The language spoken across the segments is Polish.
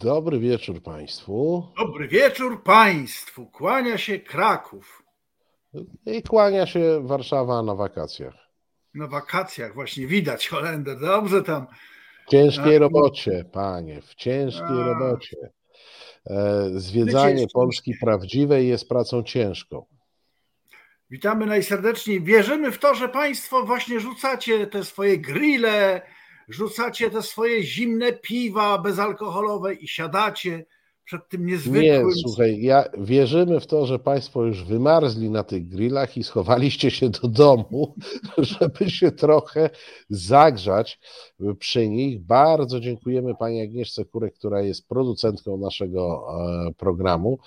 Dobry wieczór Państwu. Dobry wieczór Państwu. Kłania się Kraków. I kłania się Warszawa na wakacjach. Na wakacjach właśnie widać Holender. Dobrze tam. W ciężkiej robocie, panie, w ciężkiej A. robocie. E, zwiedzanie Polski prawdziwej jest pracą ciężką. Witamy najserdeczniej. Wierzymy w to, że Państwo właśnie rzucacie te swoje grille, rzucacie te swoje zimne piwa bezalkoholowe i siadacie przed tym niezwykłym... Nie, słuchaj, ja wierzymy w to, że Państwo już wymarzli na tych grillach i schowaliście się do domu, żeby się trochę zagrzać przy nich. Bardzo dziękujemy Pani Agnieszce Kurek, która jest producentką naszego e, programu.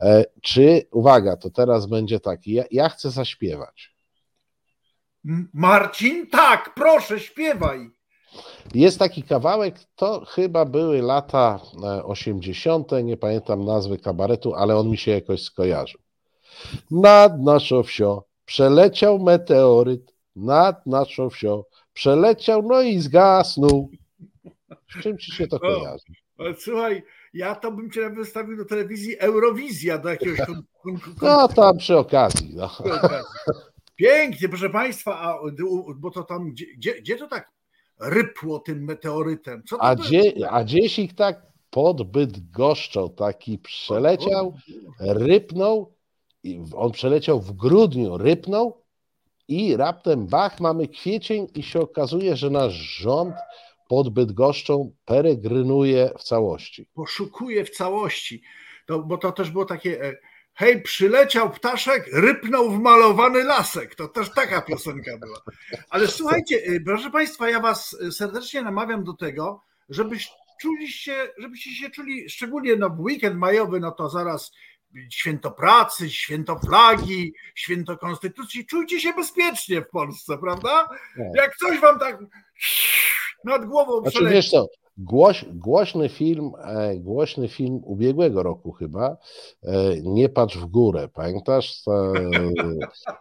E, czy, uwaga, to teraz będzie tak, ja, ja chcę zaśpiewać. Marcin, tak, proszę, śpiewaj. Jest taki kawałek, to chyba były lata 80., e, nie pamiętam nazwy kabaretu, ale on mi się jakoś skojarzył. Nad naszą wsią przeleciał meteoryt, nad naszą wsią przeleciał, no i zgasnął. Z czym ci się to kojarzy? słuchaj, ja to bym cię wystawił do telewizji Eurowizja, do jakiegoś No tam przy okazji. No. Pięknie, proszę Państwa, a, bo to tam, gdzie, gdzie to tak rypło tym meteorytem. A, dzie, a gdzieś ich tak pod Bydgoszczą taki przeleciał, rypnął, on przeleciał w grudniu, rypnął i raptem bach, mamy kwiecień i się okazuje, że nasz rząd pod Bydgoszczą peregrynuje w całości. Poszukuje w całości, to, bo to też było takie e, hej, przyleciał ptaszek, rypnął w malowany lasek. To też taka piosenka była. Ale słuchajcie, y, proszę Państwa, ja Was serdecznie namawiam do tego, żebyś czuliście, żebyście się czuli, szczególnie no weekend majowy, no to zaraz święto pracy, święto flagi, święto konstytucji. Czujcie się bezpiecznie w Polsce, prawda? Tak. Jak coś Wam tak nad głową znaczy, wiesz co, Głoś, głośny film, e, głośny film ubiegłego roku chyba, e, Nie patrz w górę, pamiętasz?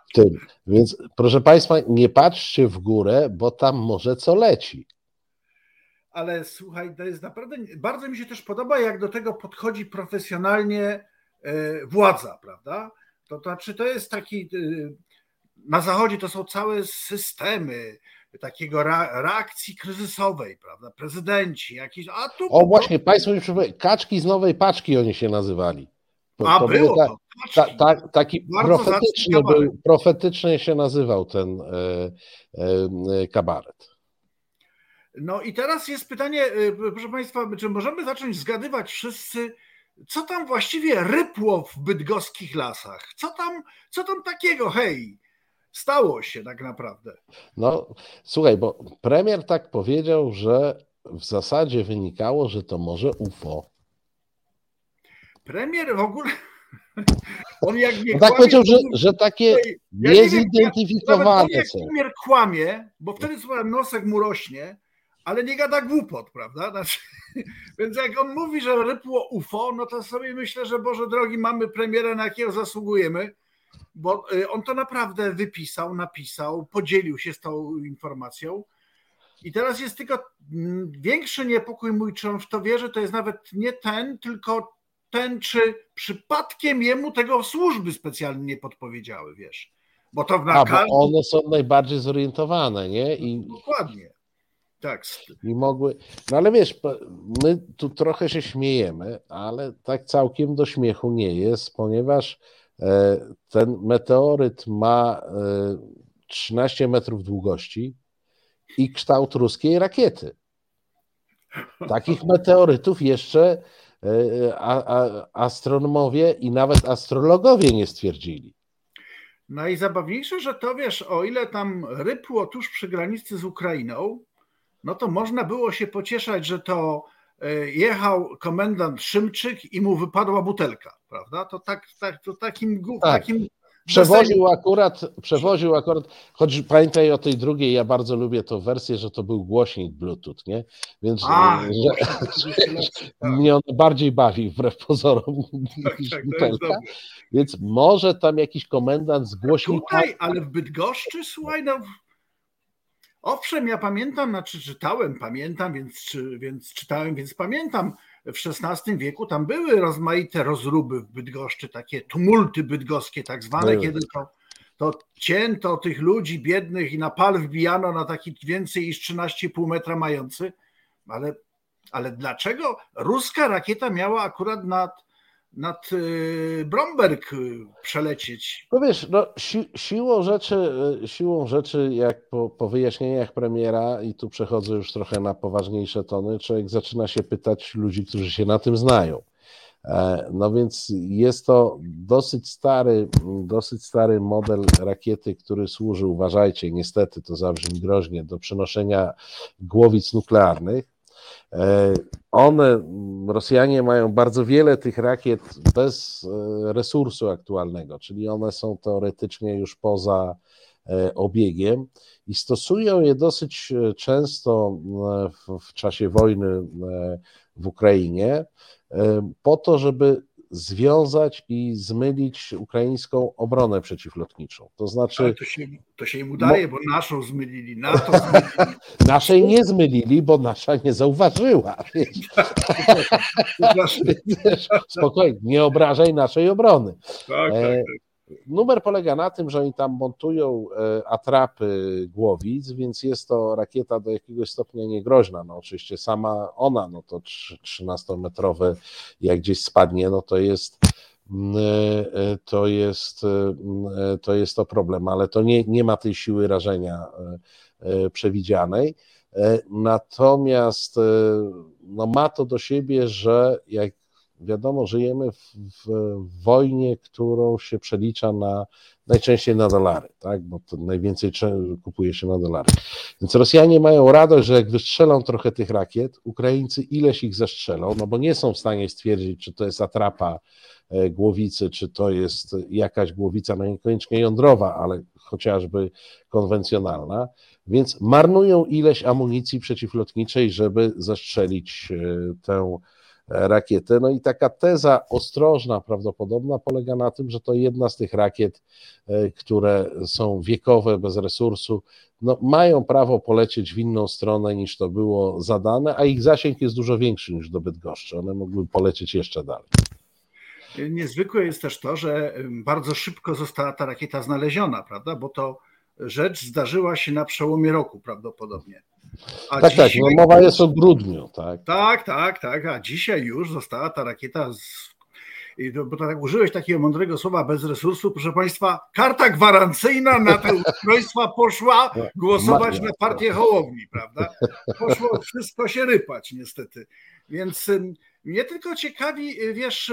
W tym. Więc proszę Państwa, nie patrzcie w górę, bo tam może co leci. Ale słuchaj, to jest naprawdę, bardzo mi się też podoba, jak do tego podchodzi profesjonalnie e, władza, prawda? To znaczy, to jest taki, na zachodzie to są całe systemy, takiego reakcji kryzysowej, prawda? Prezydenci, jakieś. A tu, o, właśnie, Państwo mi przypomnieli, kaczki z nowej paczki oni się nazywali. To, a to było ta, to. Ta, ta, taki profetyczny, był, profetycznie się nazywał ten e, e, kabaret. No i teraz jest pytanie, e, proszę Państwa, czy możemy zacząć zgadywać wszyscy, co tam właściwie rypło w bydgoskich lasach? Co tam, co tam takiego, hej? Stało się tak naprawdę. No, słuchaj, bo premier tak powiedział, że w zasadzie wynikało, że to może UFO. Premier w ogóle. On jak nie no tak powiedział, że, że takie ja niezidentyfikowane nie są. Premier kłamie, bo wtedy nosek mu rośnie, ale nie gada głupot, prawda? Znaczy, więc jak on mówi, że rypło UFO, no to sobie myślę, że Boże drogi, mamy premiera, na jakiego zasługujemy bo y, on to naprawdę wypisał, napisał, podzielił się z tą informacją. I teraz jest tylko mm, większy niepokój mój, czy on w to wierzy, to jest nawet nie ten, tylko ten, czy przypadkiem jemu tego służby specjalnie nie podpowiedziały, wiesz. Bo to na A, bo one są najbardziej zorientowane, nie? I... Dokładnie. Tak. I mogły. No ale wiesz, my tu trochę się śmiejemy, ale tak całkiem do śmiechu nie jest, ponieważ ten meteoryt ma 13 e, metrów długości i kształt ruskiej rakiety. Takich meteorytów jeszcze e, astronomowie i nawet astrologowie nie stwierdzili. Najzabawniejsze, że to wiesz, o ile tam rypło tuż przy granicy z Ukrainą, no to można było się pocieszać, że to jechał komendant Szymczyk i mu wypadła butelka prawda? To tak, tak to takim, tak. takim Przewoził akurat, przewoził akurat, choć pamiętaj o tej drugiej, ja bardzo lubię tą wersję, że to był głośnik Bluetooth, nie? Więc A, że, że, mnie on bardziej bawi wbrew pozorom tak, niż tak, Więc może tam jakiś komendant z głośnika. Tutaj, ale w Bydgoszczy, słuchaj, no Owszem, ja pamiętam, znaczy czytałem, pamiętam, więc, więc czytałem, więc pamiętam. W XVI wieku tam były rozmaite rozruby w Bydgoszczy, takie tumulty bydgoskie tak zwane, kiedy to, to cięto tych ludzi biednych i na pal wbijano na taki więcej niż 13,5 metra mający, ale, ale dlaczego ruska rakieta miała akurat nad nad y, Bromberg y, przelecieć. No wiesz, no, si siłą, rzeczy, y, siłą rzeczy, jak po, po wyjaśnieniach premiera, i tu przechodzę już trochę na poważniejsze tony, człowiek zaczyna się pytać ludzi, którzy się na tym znają. E, no więc jest to dosyć stary, dosyć stary model rakiety, który służy, uważajcie, niestety to zabrzmi groźnie, do przenoszenia głowic nuklearnych. E, one, Rosjanie mają bardzo wiele tych rakiet bez e, resursu aktualnego, czyli one są teoretycznie już poza e, obiegiem i stosują je dosyć często w, w czasie wojny w Ukrainie po to, żeby związać i zmylić ukraińską obronę przeciwlotniczą. To znaczy. to, się, to się im udaje, bo naszą zmylili, NATO zmylili. Naszej nie zmylili, bo nasza nie zauważyła. Spokojnie, nie obrażaj naszej obrony. Tak, tak, e, tak. Numer polega na tym, że oni tam montują e, atrapy głowic, więc jest to rakieta do jakiegoś stopnia niegroźna. No oczywiście sama ona, no to 13-metrowe, jak gdzieś spadnie, no to jest mm, e, to jest, mm, to jest to problem, ale to nie, nie ma tej siły rażenia e, przewidzianej. Natomiast no, ma to do siebie, że jak wiadomo, żyjemy w, w, wojnie, którą się przelicza na najczęściej na dolary, tak? bo to najwięcej kupuje się na dolary. Więc Rosjanie mają radość, że jak wystrzelą trochę tych rakiet, Ukraińcy ileś ich zestrzelą, no bo nie są w stanie stwierdzić, czy to jest atrapa e, głowicy, czy to jest jakaś głowica, no niekoniecznie jądrowa, ale chociażby konwencjonalna, więc marnują ileś amunicji przeciwlotniczej, żeby zestrzelić e, tę rakietę. No i taka teza ostrożna, prawdopodobna, polega na tym, że to jedna z tych rakiet, e, które są wiekowe, bez resursu, no, mają prawo polecieć w inną stronę niż to było zadane, a ich zasięg jest dużo większy niż do Bydgoszczy. One mogły polecieć jeszcze dalej. Niezwykłe jest też to, że bardzo szybko została ta rakieta znaleziona, prawda? Bo to rzecz zdarzyła się na przełomie roku prawdopodobnie. A tak, tak, no mowa jest o grudniu, tak. Tak, tak, tak, a dzisiaj już została ta rakieta z bo tak użyłeś takiego mądrego słowa bez resursu, proszę Państwa, karta gwarancyjna na te ustrojstwa poszła głosować na partię Hołowni, prawda? Poszło wszystko się rypać niestety. Więc mnie tylko ciekawi, wiesz,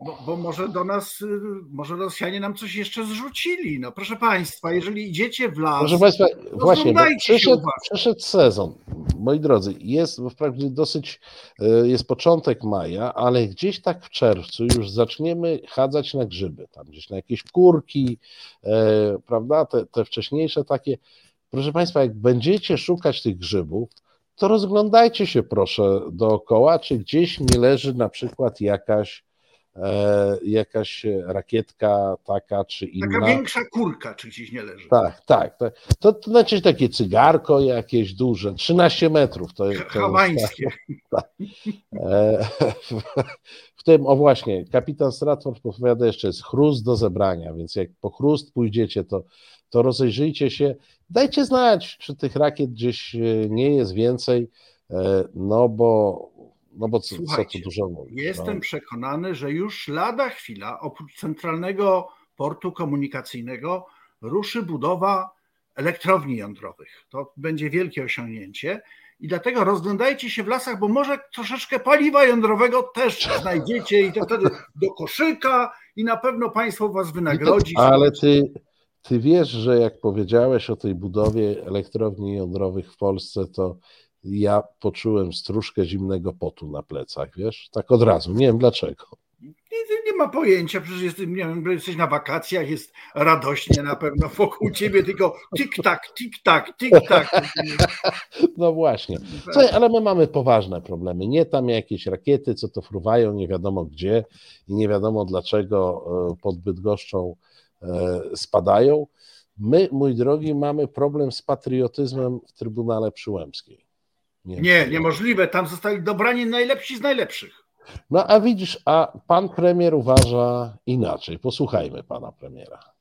bo, bo, może do nas, y, może Rosjanie nam coś jeszcze zrzucili. No proszę Państwa, jeżeli idziecie w las. Proszę Państwa, właśnie, przyszedł, przyszedł, sezon, moi drodzy, jest wprawdzie dosyć, y, jest początek maja, ale gdzieś tak w czerwcu już zaczniemy chadzać na grzyby, tam gdzieś na jakieś kurki, e, prawda, te, te wcześniejsze takie. Proszę Państwa, jak będziecie szukać tych grzybów, to rozglądajcie się proszę dookoła, czy gdzieś nie leży na przykład jakaś jakaś rakietka taka czy inna. Taka większa kurka czy gdzieś nie leży. Tak, tak. To, to znaczy takie cygarko jakieś duże, 13 metrów. To, to Hawańskie. Tak. E, w tym, o właśnie, kapitan Stratford powiada jeszcze, jest chrust do zebrania, więc jak po chrust pójdziecie, to, to rozejrzyjcie się. Dajcie znać, czy tych rakiet gdzieś e, nie jest więcej, no bo no bo co, co tu dużo mówić. Jestem no. przekonany, że już lada chwila oprócz centralnego portu komunikacyjnego ruszy budowa elektrowni jądrowych. To będzie wielkie osiągnięcie i dlatego rozglądajcie się w lasach, bo może troszeczkę paliwa jądrowego też znajdziecie i to wtedy do koszyka i na pewno państwo was wynagrodzi. Ale ty, ty wiesz, że jak powiedziałeś o tej budowie elektrowni jądrowych w Polsce, to ja poczułem stróżkę zimnego potu na plecach, wiesz? Tak od razu, nie wiem dlaczego. Nie, nie ma pojęcia, przecież jest, nie wiem, jesteś na wakacjach, jest radośnie na pewno wokół ciebie, tylko tik-tak, tik-tak, tik-tak. No właśnie. Słuchaj, ale my mamy poważne problemy. Nie tam jakieś rakiety, co to fruwają, nie wiadomo gdzie i nie wiadomo dlaczego e, pod Bydgoszczą e, spadają. My, mój drogi, mamy problem z patriotyzmem w Trybunale Przyłębskiej. Nie, nie niemożliwe. Tam zostali dobrani najlepsi z najlepszych. No a widzisz, a pan premier uważa inaczej. Posłuchajmy pana premiera.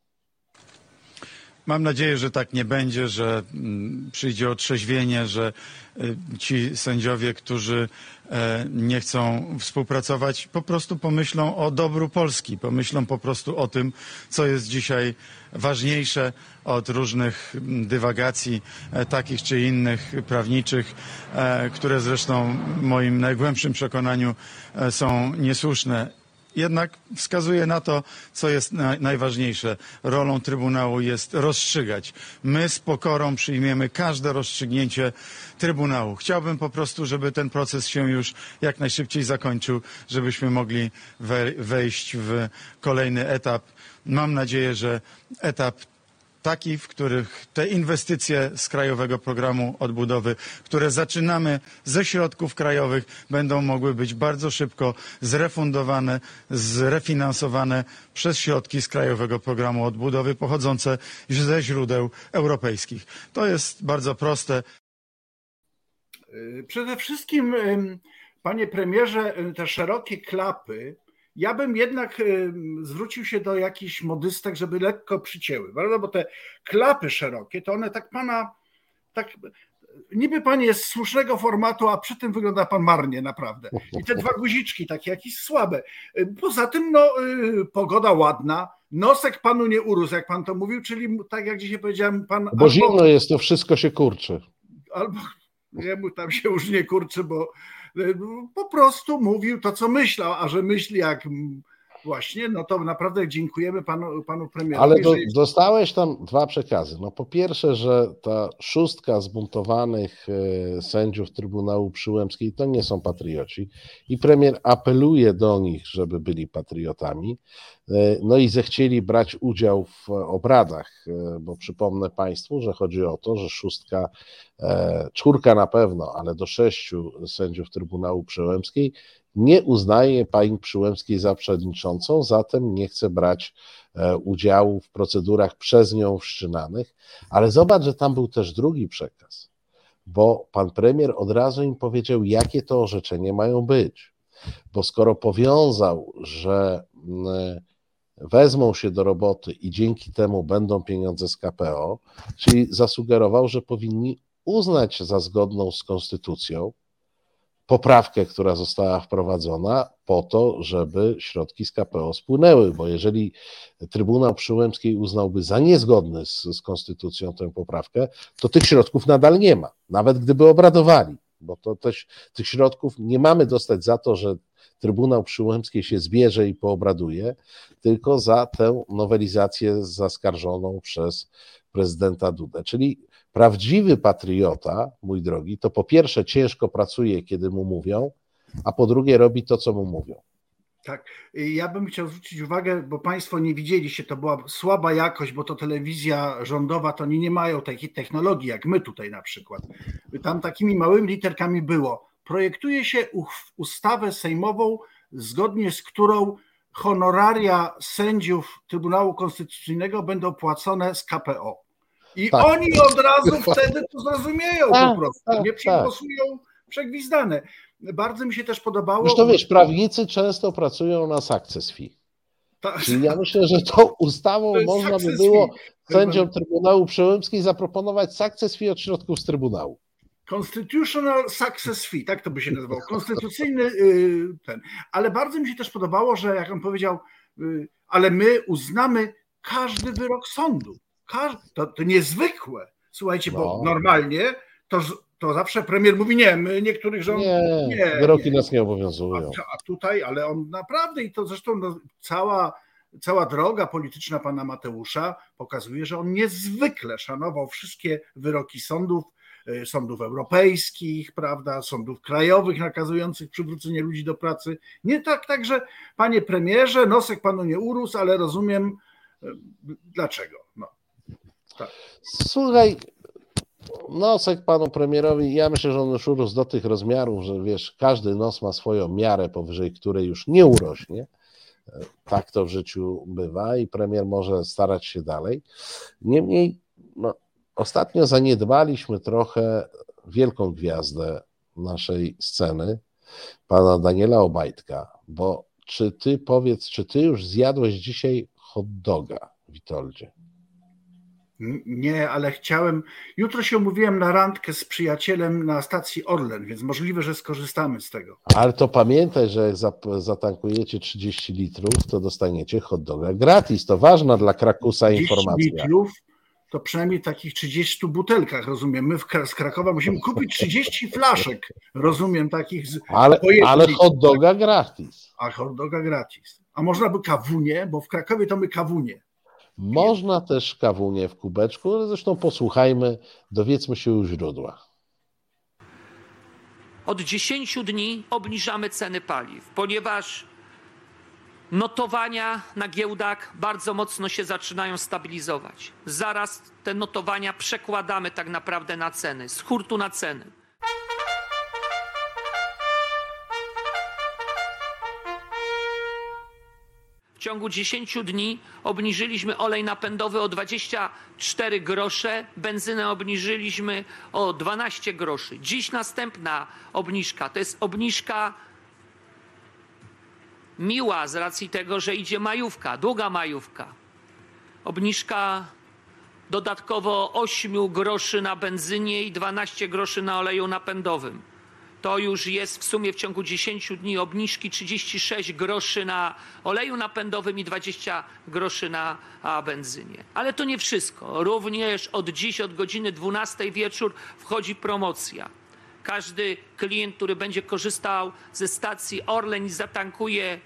Mam nadzieję, że tak nie będzie, że mm, przyjdzie otrzeźwienie, że y, ci sędziowie, którzy e, nie chcą współpracować, po prostu pomyślą o dobru Polski, pomyślą po prostu o tym, co jest dzisiaj ważniejsze od różnych mm, dywagacji e, takich czy innych prawniczych, e, które zresztą w moim najgłębszym przekonaniu są niesłuszne jednak wskazuje na to, co jest najważniejsze. Rolą Trybunału jest rozstrzygać. My z pokorą przyjmiemy każde rozstrzygnięcie Trybunału. Chciałbym po prostu, żeby ten proces się już jak najszybciej zakończył, żebyśmy mogli wejść w kolejny etap. Mam nadzieję, że etap taki, w których te inwestycje z Krajowego Programu Odbudowy, które zaczynamy ze środków krajowych, będą mogły być bardzo szybko zrefundowane, zrefinansowane przez środki z Krajowego Programu Odbudowy pochodzące ze źródeł europejskich. To jest bardzo proste. Przede wszystkim, panie premierze, te szerokie klapy ja bym jednak zwrócił się do jakichś modystek, żeby lekko przycięły, prawda? Bo te klapy szerokie, to one tak pana, tak niby pan jest słusznego formatu, a przy tym wygląda pan marnie naprawdę. I te dwa guziczki takie jakieś słabe. Poza tym, no, y, pogoda ładna, nosek panu nie urósł, jak pan to mówił, czyli tak jak dzisiaj powiedziałem, pan... Bo albo, zimno jest, to wszystko się kurczy. Albo jemu tam się już nie kurczy, bo po prostu mówił to, co myślał, a że myśli jak właśnie, no to naprawdę dziękujemy panu, panu premierowi. Ale do, dostałeś tam dwa przekazy. No po pierwsze, że ta szóstka zbuntowanych e, sędziów Trybunału Przyłębskiej to nie są patrioci i premier apeluje do nich, żeby byli patriotami. E, no i zechcieli brać udział w obradach, e, bo przypomnę Państwu, że chodzi o to, że szóstka, czwórka na pewno, ale do sześciu sędziów Trybunału Przyłębskiej nie uznaje pani Przyłębskiej za przewodniczącą, zatem nie chce brać udziału w procedurach przez nią wszczynanych. Ale zobacz, że tam był też drugi przekaz, bo pan premier od razu im powiedział, jakie to orzeczenie mają być. Bo skoro powiązał, że wezmą się do roboty i dzięki temu będą pieniądze z KPO, czyli zasugerował, że powinni uznać za zgodną z konstytucją poprawkę, która została wprowadzona po to, żeby środki z KPO spłynęły, bo jeżeli Trybunał Przyłębskiej uznałby za niezgodny z, z konstytucją tę poprawkę, to tych środków nadal nie ma, nawet gdyby obradowali, bo to też tych środków nie mamy dostać za to, że Trybunał Przyłębskiej się zbierze i poobraduje, tylko za tę nowelizację zaskarżoną przez prezydenta Dudę. Czyli prawdziwy patriota, mój drogi, to po pierwsze ciężko pracuje, kiedy mu mówią, a po drugie robi to, co mu mówią. Tak, ja bym chciał zwrócić uwagę, bo Państwo nie widzieliście, to była słaba jakość, bo to telewizja rządowa, to oni nie mają takiej technologii jak my tutaj na przykład. Tam takimi małymi literkami było projektuje się ustawę sejmową, zgodnie z którą honoraria sędziów Trybunału Konstytucyjnego będą płacone z KPO. I tak. oni od razu wtedy to zrozumieją tak, po prostu. Tak, nie tak. przegłosują przegwizdane. Bardzo mi się też podobało. Zresztą wiesz, prawnicy często pracują na success fee. Tak. Czyli ja myślę, że tą ustawą można by było sędziom Trybunału Przełębskiej zaproponować success fee od środków z Trybunału. Constitutional Success Fee, tak to by się nazywało. Konstytucyjny y, ten. Ale bardzo mi się też podobało, że jak on powiedział, y, ale my uznamy każdy wyrok sądu. To, to niezwykłe. Słuchajcie, no. bo normalnie to, to zawsze premier mówi, nie, my niektórych rząd... Nie, nie wyroki nie. nas nie obowiązują. A, a, tutaj, ale on naprawdę i to zresztą no, cała, cała droga polityczna pana Mateusza pokazuje, że on niezwykle szanował wszystkie wyroki sądów, Y, sądów europejskich, prawda, sądów krajowych nakazujących przywrócenie ludzi do pracy. Nie tak, także panie premierze, nosek panu nie urósł, ale rozumiem y, dlaczego. No. Tak. Słuchaj, nosek panu premierowi, ja myślę, że on już urósł do tych rozmiarów, że wiesz, każdy nos ma swoją miarę, powyżej której już nie urośnie. Tak to w życiu bywa i premier może starać się dalej. Niemniej, no, Ostatnio zaniedbaliśmy trochę wielką gwiazdę naszej sceny, pana Daniela Obajtka, bo czy ty powiedz, czy ty już zjadłeś dzisiaj hot doga, Witoldzie? Nie, ale chciałem. Jutro się umówiłem na randkę z przyjacielem na stacji Orlen, więc możliwe, że skorzystamy z tego. Ale to pamiętaj, że jak zatankujecie 30 litrów, to dostaniecie hot doga gratis. To ważna dla Krakusa informacja. litrów to przynajmniej takich 30 butelkach, rozumiem. My z Krakowa musimy kupić 30 flaszek, rozumiem, takich. Z, ale, ale hot doga gratis. A hot doga gratis. A można by kawunie, bo w Krakowie to my kawunie. Można też kawunie w kubeczku, zresztą posłuchajmy, dowiedzmy się u źródła. Od 10 dni obniżamy ceny paliw, ponieważ notowania na giełdach bardzo mocno się zaczynają stabilizować. Zaraz te notowania przekładamy tak naprawdę na ceny, z hurtu na ceny. Ciągu 10 dni obniżyliśmy olej napędowy o 24 grosze, benzynę obniżyliśmy o 12 groszy. Dziś następna obniżka to jest obniżka miła z racji tego, że idzie majówka, długa majówka. Obniżka dodatkowo 8 groszy na benzynie i 12 groszy na oleju napędowym to już jest w sumie w ciągu 10 dni obniżki 36 groszy na oleju napędowym i 20 groszy na benzynie. Ale to nie wszystko. Również od dziś, od godziny 12 wieczór wchodzi promocja. Każdy klient, który będzie korzystał ze stacji Orlen i zatankuje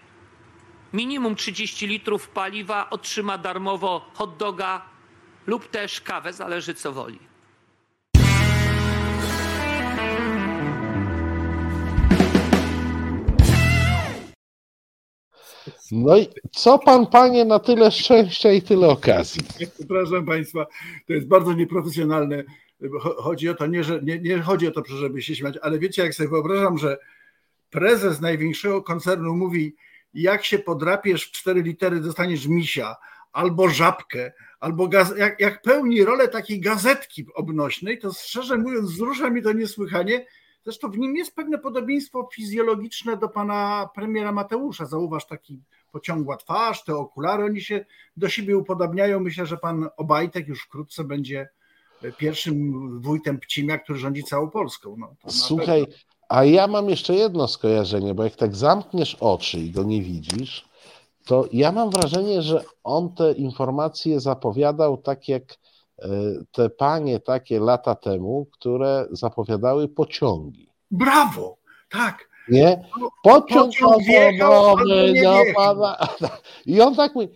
minimum 30 litrów paliwa, otrzyma darmowo hot doga lub też kawę, zależy co woli. No i co pan, panie, na tyle szczęścia i tyle okazji? Przepraszam państwa, to jest bardzo nieprofesjonalne. Chodzi o to, nie, że, nie, nie chodzi o to, żeby się śmiać, ale wiecie, jak sobie wyobrażam, że prezes największego koncernu mówi, jak się podrapiesz w cztery litery, dostaniesz misia, albo żabkę, albo gaz- jak, jak pełni rolę takiej gazetki obnośnej, to szczerze mówiąc, wzrusza mi to niesłychanie, Zresztą w nim jest pewne podobieństwo fizjologiczne do pana premiera Mateusza. Zauważ taki pociągła twarz, te okulary, oni się do siebie upodabniają. Myślę, że pan Obajtek już wkrótce będzie pierwszym wójtem Pcimia, który rządzi całą Polską. No, Słuchaj, a ja mam jeszcze jedno skojarzenie, bo jak tak zamkniesz oczy i go nie widzisz, to ja mam wrażenie, że on te informacje zapowiadał tak jak te panie takie lata temu, które zapowiadały pociągi. Brawo! Tak. Nie? No, pociąg, Pociąg wjechał, do pana. I on tak mówi,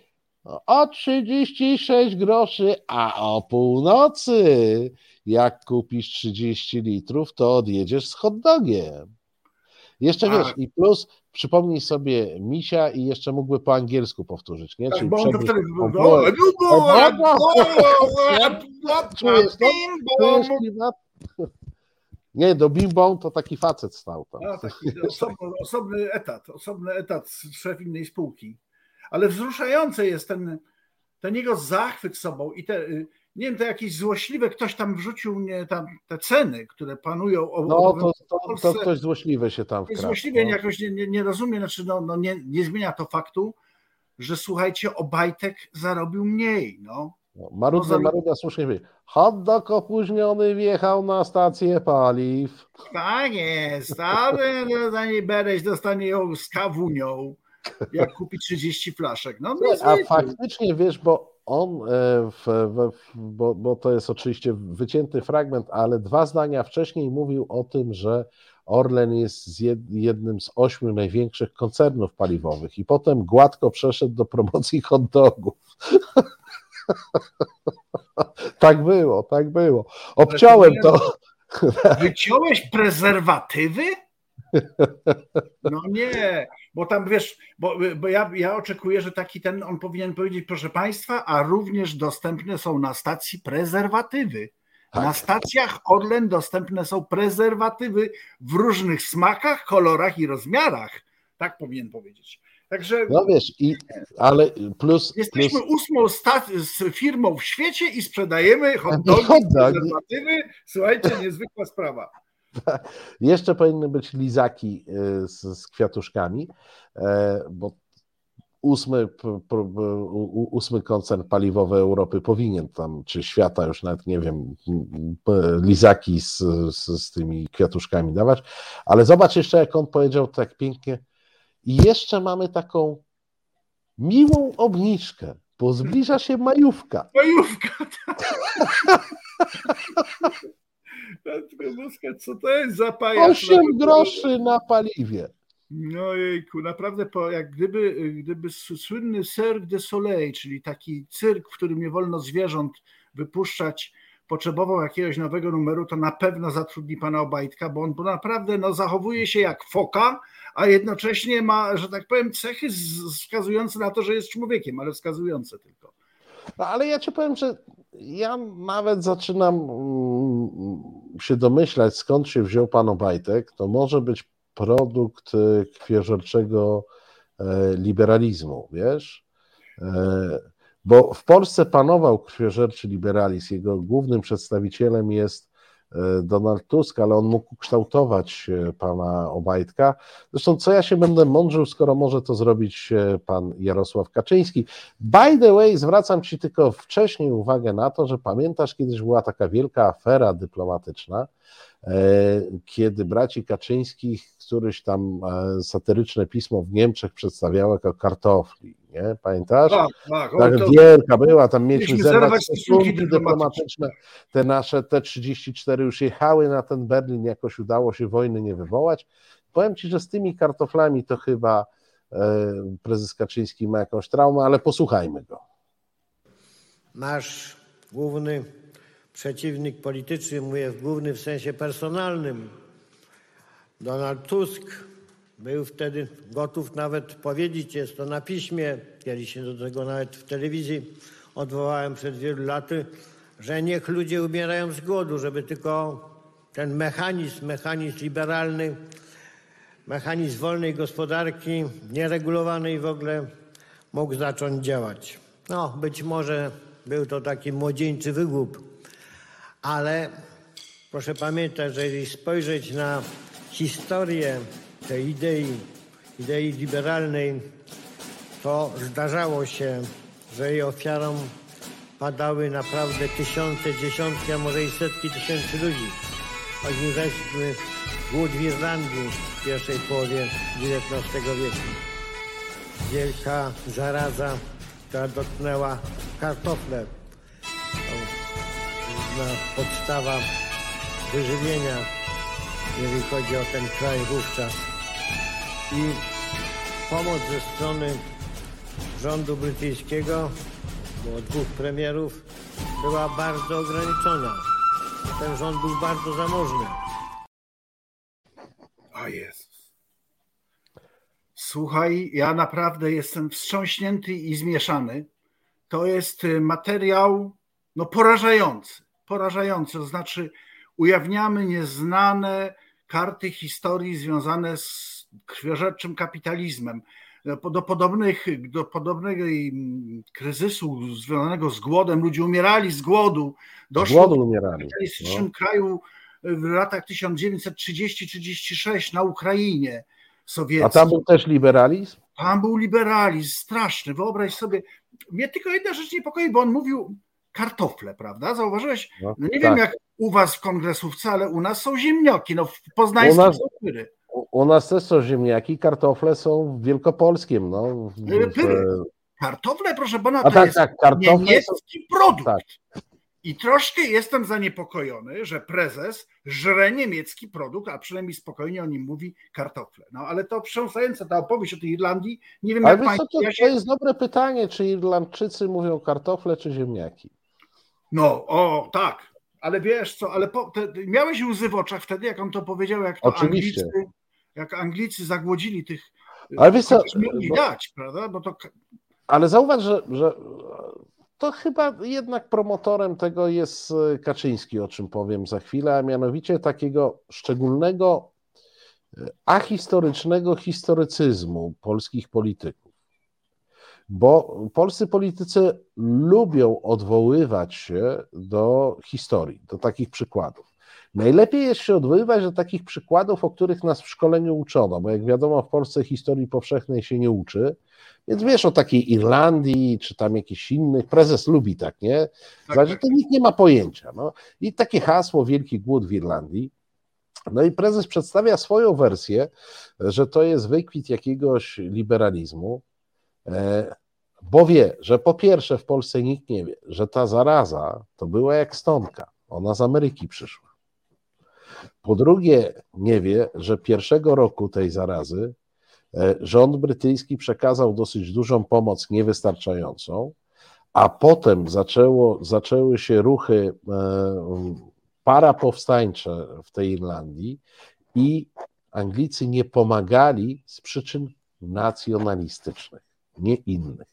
o 36 groszy, a o północy, jak kupisz 30 litrów, to odjedziesz z hot dogiem. Jeszcze wiesz, i plus przypomnij sobie Misia i jeszcze mógłby po angielsku powtórzyć, nie? Tak, Czyli bo on wtedy... Nie, do bimbą to taki facet stał tam. A, taki osobny, osobny etat, osobny etat, szef innej spółki. Ale wzruszające jest ten, ten jego zachwyt sobą i te nie wiem, to jakieś złośliwe, ktoś tam wrzucił nie, tam te ceny, które panują. O, no, to, to, to ktoś złośliwy się tam wkradł. Złośliwie no. jakoś nie, nie, nie rozumie, znaczy no, no nie, nie zmienia to faktu, że słuchajcie, Obajtek zarobił mniej, no. No Maruda, Maruda słusznie mówi, hot dog opóźniony wjechał na stację paliw. Tak jest, ale dostanie Bereś dostanie ją z kawunią, jak kupi 30 flaszek. No, no A faktycznie, wiesz, bo on, e, w, w, bo, bo to jest oczywiście wycięty fragment, ale dwa zdania wcześniej mówił o tym, że Orlen jest jednym z ośmiu największych koncernów paliwowych i potem gładko przeszedł do promocji hot dogów. tak było, tak było. Obciąłem to. Wyciąłeś prezerwatywy? No nie, bo tam wiesz, bo, bo ja, ja oczekuję, że taki ten, on powinien powiedzieć, proszę Państwa, a również dostępne są na stacji prezerwatywy. Tak. Na stacjach Orlen dostępne są prezerwatywy w różnych smakach, kolorach i rozmiarach. Tak powinien powiedzieć. Także. No wiesz, i, ale plus. Jesteśmy plus... ósmą z firmą w świecie i sprzedajemy hot dogi. Słuchajcie, niezwykła sprawa. Jeszcze powinny być lizaki y, z, z kwiatuszkami, e, bo ósmy, ósmy koncern paliwowy Europy powinien tam, czy świata, już nawet nie wiem, lizaki z, z, z tymi kwiatuszkami dawać. Ale zobacz jeszcze, jak on powiedział tak pięknie. I jeszcze mamy taką miłą obniżkę, bo zbliża się majówka. Majówka, tak. co to jest za pajac? 8 groszy na paliwie. No jejku, naprawdę po, jak gdyby, gdyby słynny Cirque de Soleil, czyli taki cyrk, w którym nie wolno zwierząt wypuszczać, potrzebował jakiegoś nowego numeru, to na pewno zatrudni pana Obajtka, bo on naprawdę no, zachowuje się jak foka, a jednocześnie ma, że tak powiem, cechy wskazujące na to, że jest człowiekiem, ale wskazujące tylko. No, ale ja ci powiem, że ja nawet zaczynam mm, się domyślać, skąd się wziął pan Obajtek. To może być produkt krwiożerczego e, liberalizmu, wiesz? E, bo w Polsce panował krwiożerczy liberalizm. Jego głównym przedstawicielem jest e, Donald Tusk, ale on mógł kształtować pana Obajtka. Zresztą, co ja się będę mądrzył, skoro może to zrobić pan Jarosław Kaczyński. By the way, zwracam ci tylko wcześniej uwagę na to, że pamiętasz, kiedyś była taka wielka afera dyplomatyczna, kiedy braci Kaczyńskich któryś tam e, satyryczne pismo w Niemczech przedstawiało jako kartofli, nie? Pamiętasz? Tak, tak. tak to... wielka była, tam mieliśmy zerwać stosunki dyplomatyczne. Te nasze T-34 już jechały na ten Berlin, jakoś udało się wojny nie wywołać. Powiem Ci, że z tymi kartoflami to chyba e, prezes Kaczyński ma jakąś traumę, ale posłuchajmy go. Nasz główny przeciwnik polityczny, mówię w głównym w sensie personalnym, Donald Tusk był wtedy gotów nawet powiedzieć, jest to na piśmie, kiedyś się do tego nawet w telewizji odwołałem przed wielu laty, że niech ludzie umierają z głodu, żeby tylko ten mechanizm, mechanizm liberalny, mechanizm wolnej gospodarki, nieregulowanej w ogóle, mógł zacząć działać. No, być może był to taki młodzieńczy wygłup, ale proszę pamiętać, że jeżeli spojrzeć na historię tej idei, idei liberalnej, to zdarzało się, że jej ofiarą padały naprawdę tysiące, dziesiątki, a może i setki tysięcy ludzi. Choćby weźmy głód w Irlandii w pierwszej połowie XIX wieku. Wielka zaraza, która dotknęła kartofle. To podstawa wyżywienia jeżeli chodzi o ten kraj wówczas. I pomoc ze strony rządu brytyjskiego, było dwóch premierów, była bardzo ograniczona. Ten rząd był bardzo zamożny. A Jezus. Słuchaj, ja naprawdę jestem wstrząśnięty i zmieszany. To jest y, materiał no, porażający. Porażający, to znaczy ujawniamy nieznane karty historii związane z krwiożerczym kapitalizmem. Do, podobnych, do podobnego kryzysu związanego z głodem, ludzie umierali z głodu. Doszło głodu umierali. W kapitalistycznym no. kraju w latach 1930-36 na Ukrainie sowieckiej. A tam był też liberalizm? Tam był liberalizm straszny. Wyobraź sobie, mnie tylko jedna rzecz niepokoi, bo on mówił kartofle, prawda? Zauważyłeś? No, nie tak. wiem jak u was w kongresówce, ale u nas są ziemnioki, no w poznańskim u nas, U nas też są ziemniaki, kartofle są wielkopolskim, no. W, w... Kartofle, proszę pana, to tak, jest tak, niemiecki są... produkt. Tak. I troszkę jestem zaniepokojony, że prezes żre niemiecki produkt, a przynajmniej spokojnie o nim mówi kartofle. No ale to wstrząsające ta opowieść o tej Irlandii. Nie wiem, ale jak państwo. To, to jest dobre pytanie, czy Irlandczycy mówią kartofle czy ziemniaki. No, o tak, ale wiesz co, ale po, te, miałeś łzy w oczach wtedy, jak on to powiedział, jak to Oczywiście. Anglicy, jak Anglicy zagłodzili tych. Ale wiesz co, bo, dać, prawda? Bo to... Ale zauważ, że, że to chyba jednak promotorem tego jest Kaczyński, o czym powiem za chwilę, a mianowicie takiego szczególnego e, ahistorycznego historycyzmu polskich polityków bo polscy politycy lubią odwoływać się do historii, do takich przykładów. Najlepiej jest się odwoływać do takich przykładów, o których nas w szkoleniu uczono, bo jak wiadomo, w Polsce historii powszechnej się nie uczy. Więc wiesz o takiej Irlandii, czy tam jakichś innych, prezes lubi tak, nie? Tak, Znaczy, tak. to nikt nie ma pojęcia. No. I takie hasło Wielki Głód w Irlandii. No i prezes przedstawia swoją wersję, że to jest wykwit jakiegoś liberalizmu, bo wie, że po pierwsze w Polsce nikt nie wie, że ta zaraza to była jak stonka, ona z Ameryki przyszła. Po drugie nie wie, że pierwszego roku tej zarazy e, rząd brytyjski przekazał dosyć dużą pomoc, niewystarczającą, a potem zaczęło, zaczęły się ruchy e, parapowstańcze w tej Irlandii i Anglicy nie pomagali z przyczyn nacjonalistycznych, nie innych.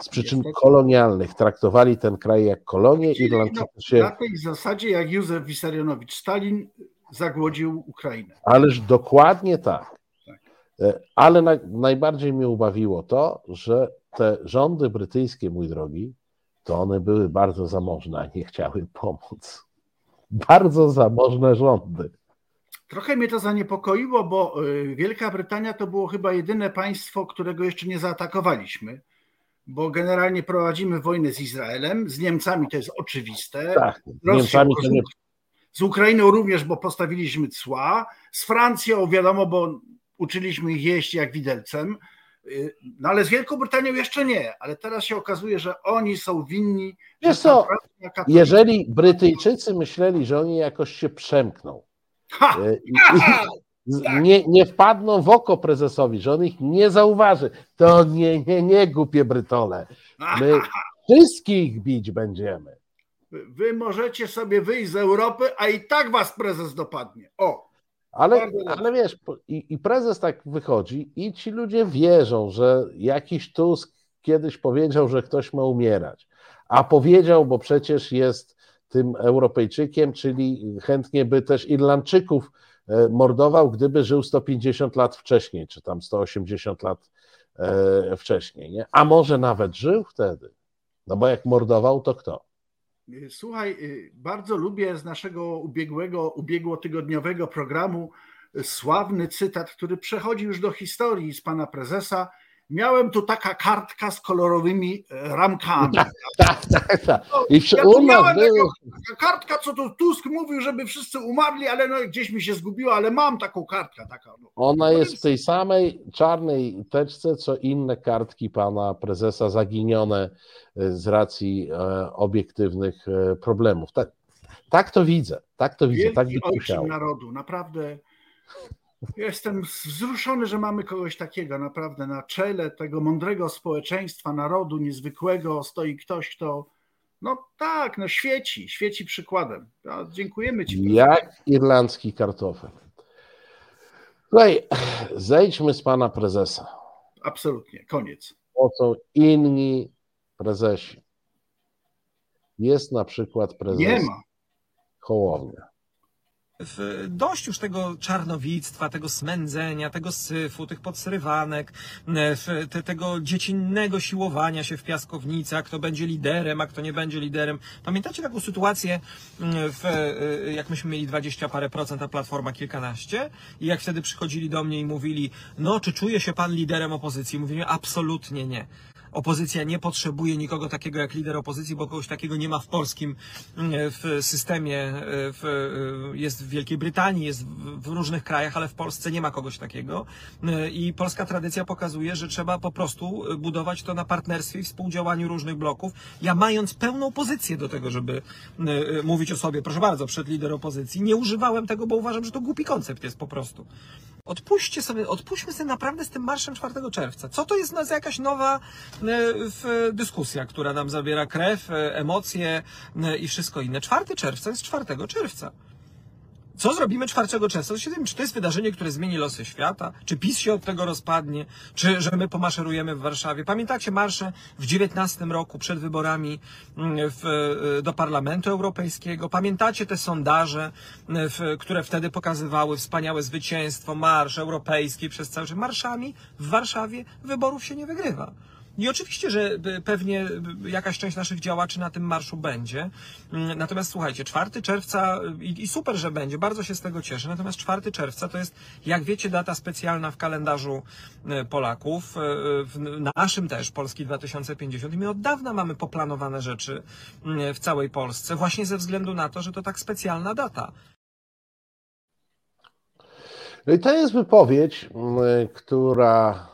Z przyczyn kolonialnych traktowali ten kraj jak kolonię. Irlandczycy na, się, na tej zasadzie, jak Józef Wissarionowicz Stalin zagłodził Ukrainę. ależ dokładnie tak. Tak. E, Ale na, najbardziej mnie ubawiło to, że te rządy brytyjskie, mój drogi, to one były bardzo zamożne, a nie chciały pomóc. Bardzo zamożne rządy. Trochę mnie to zaniepokoiło, bo y, Wielka Brytania to było chyba jedyne państwo, którego jeszcze nie zaatakowaliśmy, bo generalnie prowadzimy wojnę z Izraelem, z Niemcami to jest oczywiste. Tak, z Rosją, nie. z Ukrainą również, bo postawiliśmy cła, z Francją wiadomo, bo uczyliśmy ich jeść jak widelcem, Y, no ale z Wielką Brytanią jeszcze nie, ale teraz się okazuje, że oni są winni. Wiesz co, Jeżeli Brytyjczycy myśleli, że oni jakoś się przemkną Ha! e, i, i z- nie, nie wpadną w oko prezesowi, że on ich nie zauważy, to nie, nie, nie, głupie Brytole. My wszystkich bić będziemy. Wy możecie sobie wyjść z Europy, a i tak was prezes dopadnie. O, Ale, ale wiesz, i, i prezes tak wychodzi i ci ludzie wierzą, że jakiś Tusk kiedyś powiedział, że ktoś ma umierać. A powiedział, bo przecież jest tym Europejczykiem, czyli chętnie by też Irlandczyków e, mordował, gdyby żył 150 lat wcześniej, czy tam 180 lat e, wcześniej. Nie? A może nawet żył wtedy. No bo jak mordował, to kto? y, słuchaj, bardzo lubię z naszego ubiegłego, ubiegłotygodniowego programu sławny cytat, który przechodzi już do historii z pana prezesa. Miałem tu taka kartka z kolorowymi e, ramkami. Tak, tak, tak. I Ja u tu nas miałem było, Taka kartka, co tu Tusk mówił, żeby wszyscy umarli, ale no, gdzieś mi się zgubiła, ale mam taką kartkę. Taka, no. Ona jest w tej samej czarnej teczce, co inne kartki pana prezesa zaginione e, z racji e, obiektywnych problemów. Tak, tak to widzę, tak to widzę, tak by Wielki ojczym chciał. narodu, naprawdę. Jestem wzruszony, że mamy kogoś takiego, naprawdę na czele tego mądrego społeczeństwa, narodu niezwykłego stoi ktoś, kto, no tak, no świeci, świeci przykładem. No, dziękujemy Ci. Jak irlandzki kartofel. Słuchaj, zejdźmy z pana prezesa. Absolutnie, koniec. Po co inni prezesi? Jest na przykład prezes Nie ma. Hołownia. W- dość już tego czarnowictwa, tego smędzenia, tego syfu, tych podsyrywanek, e, w- te, tego dziecinnego siłowania się w piaskownicach, kto będzie liderem, a kto nie będzie liderem. Pamiętacie taką sytuację, mm, w, e, jak myśmy mieli 20 parę procent, a Platforma kilkanaście? I jak wtedy przychodzili do mnie i mówili, no czy czuje się pan liderem opozycji? Mówimy, absolutnie nie. Opozycja nie potrzebuje nikogo takiego jak lider opozycji, bo kogoś takiego nie ma w polskim mm, w systemie, e, w, e, jest w Wielkiej Brytanii, jest w, różnych krajach, ale w Polsce nie ma kogoś takiego. E, I polska tradycja pokazuje, że trzeba po prostu e, budować to na partnerstwie i współdziałaniu różnych bloków. Ja mając pełną pozycję do tego, żeby e, e, mówić o sobie, proszę bardzo, przed lider opozycji, nie używałem tego, bo uważam, że to głupi koncept jest po prostu. Odpuśćcie sobie, odpuśćmy sobie naprawdę z tym marszem 4 czerwca. Co to jest za jakaś nowa e, dyskusja, która nam zabiera krew, e, emocje e, i wszystko inne. 4 czerwca jest 4 czerwca. Co zrobimy 4 czerwca? Czy to jest wydarzenie, które zmieni losy świata? Czy PiS się od tego rozpadnie? Czy że my pomaszerujemy w Warszawie? Pamiętacie marsze w 19 roku przed wyborami mm, w, e, do Parlamentu Europejskiego? Pamiętacie te sondaże, m, w, które wtedy pokazywały wspaniałe zwycięstwo, marsz europejski przez cały czas? Marszami w Warszawie wyborów się nie wygrywa. I oczywiście, że pewnie jakaś część naszych działaczy na tym marszu będzie. Mm, natomiast słuchajcie, 4 czerwca i, i super, że będzie, bardzo się z tego cieszę. Natomiast 4 czerwca to jest, jak wiecie, data specjalna w kalendarzu e, Polaków, e, w naszym też, Polski 2050. I my od dawna mamy poplanowane rzeczy mm, w całej Polsce, właśnie ze względu na to, że to tak specjalna data. No i to jest wypowiedź, która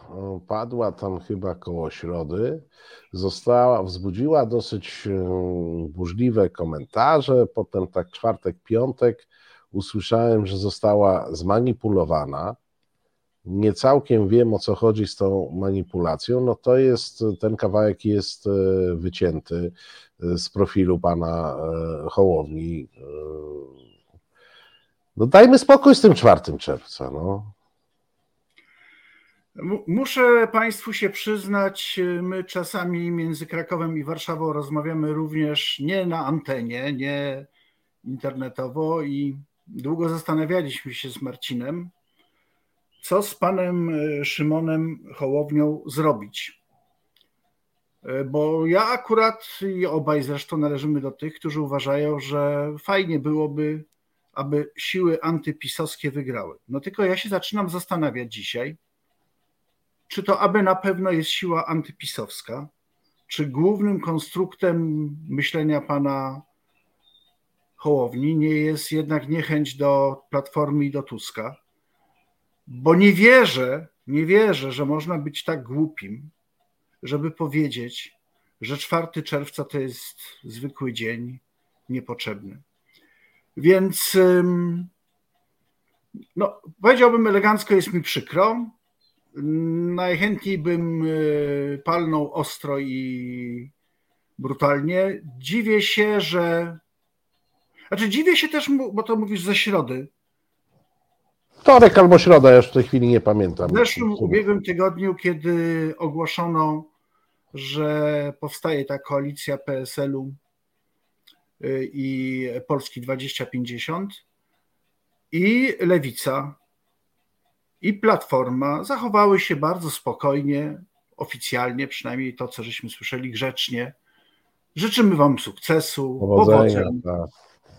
padła tam chyba koło środy, została, wzbudziła dosyć burzliwe komentarze. Potem tak czwartek, piątek usłyszałem, że została zmanipulowana. Nie całkiem wiem o co chodzi z tą manipulacją. No to jest, ten kawałek jest e, wycięty e, z profilu pana e, Hołowni no dajmy spokój z tym 4 czerwca. No. Muszę Państwu się przyznać, my czasami między Krakowem i Warszawą rozmawiamy również nie na antenie, nie internetowo i długo zastanawialiśmy się z Marcinem, co z panem Szymonem Hołownią zrobić. Bo ja akurat i obaj zresztą należymy do tych, którzy uważają, że fajnie byłoby aby siły antypisowskie wygrały. No tylko ja się zaczynam zastanawiać dzisiaj, czy to aby na pewno jest siła antypisowska, czy głównym konstruktem myślenia pana Hołowni nie jest jednak niechęć do Platformy i do Tuska, bo nie wierzę, nie wierzę, że można być tak głupim, żeby powiedzieć, że 4 czerwca to jest zwykły dzień niepotrzebny. Więc no, powiedziałbym elegancko, jest mi przykro. Najchętniej bym e, palnął ostro i brutalnie. Dziwię się, że. Znaczy, dziwię się też, bo to mówisz ze środy. Wtorek albo środa, ja już w tej chwili nie pamiętam. W zeszłym ubiegłym tygodniu, kiedy ogłoszono, że powstaje ta koalicja PSL-u Y, i Polski 2050 i Lewica i Platforma zachowały się bardzo spokojnie, oficjalnie, przynajmniej to, co żeśmy słyszeli grzecznie. Życzymy Wam sukcesu, powodzenia. Tak.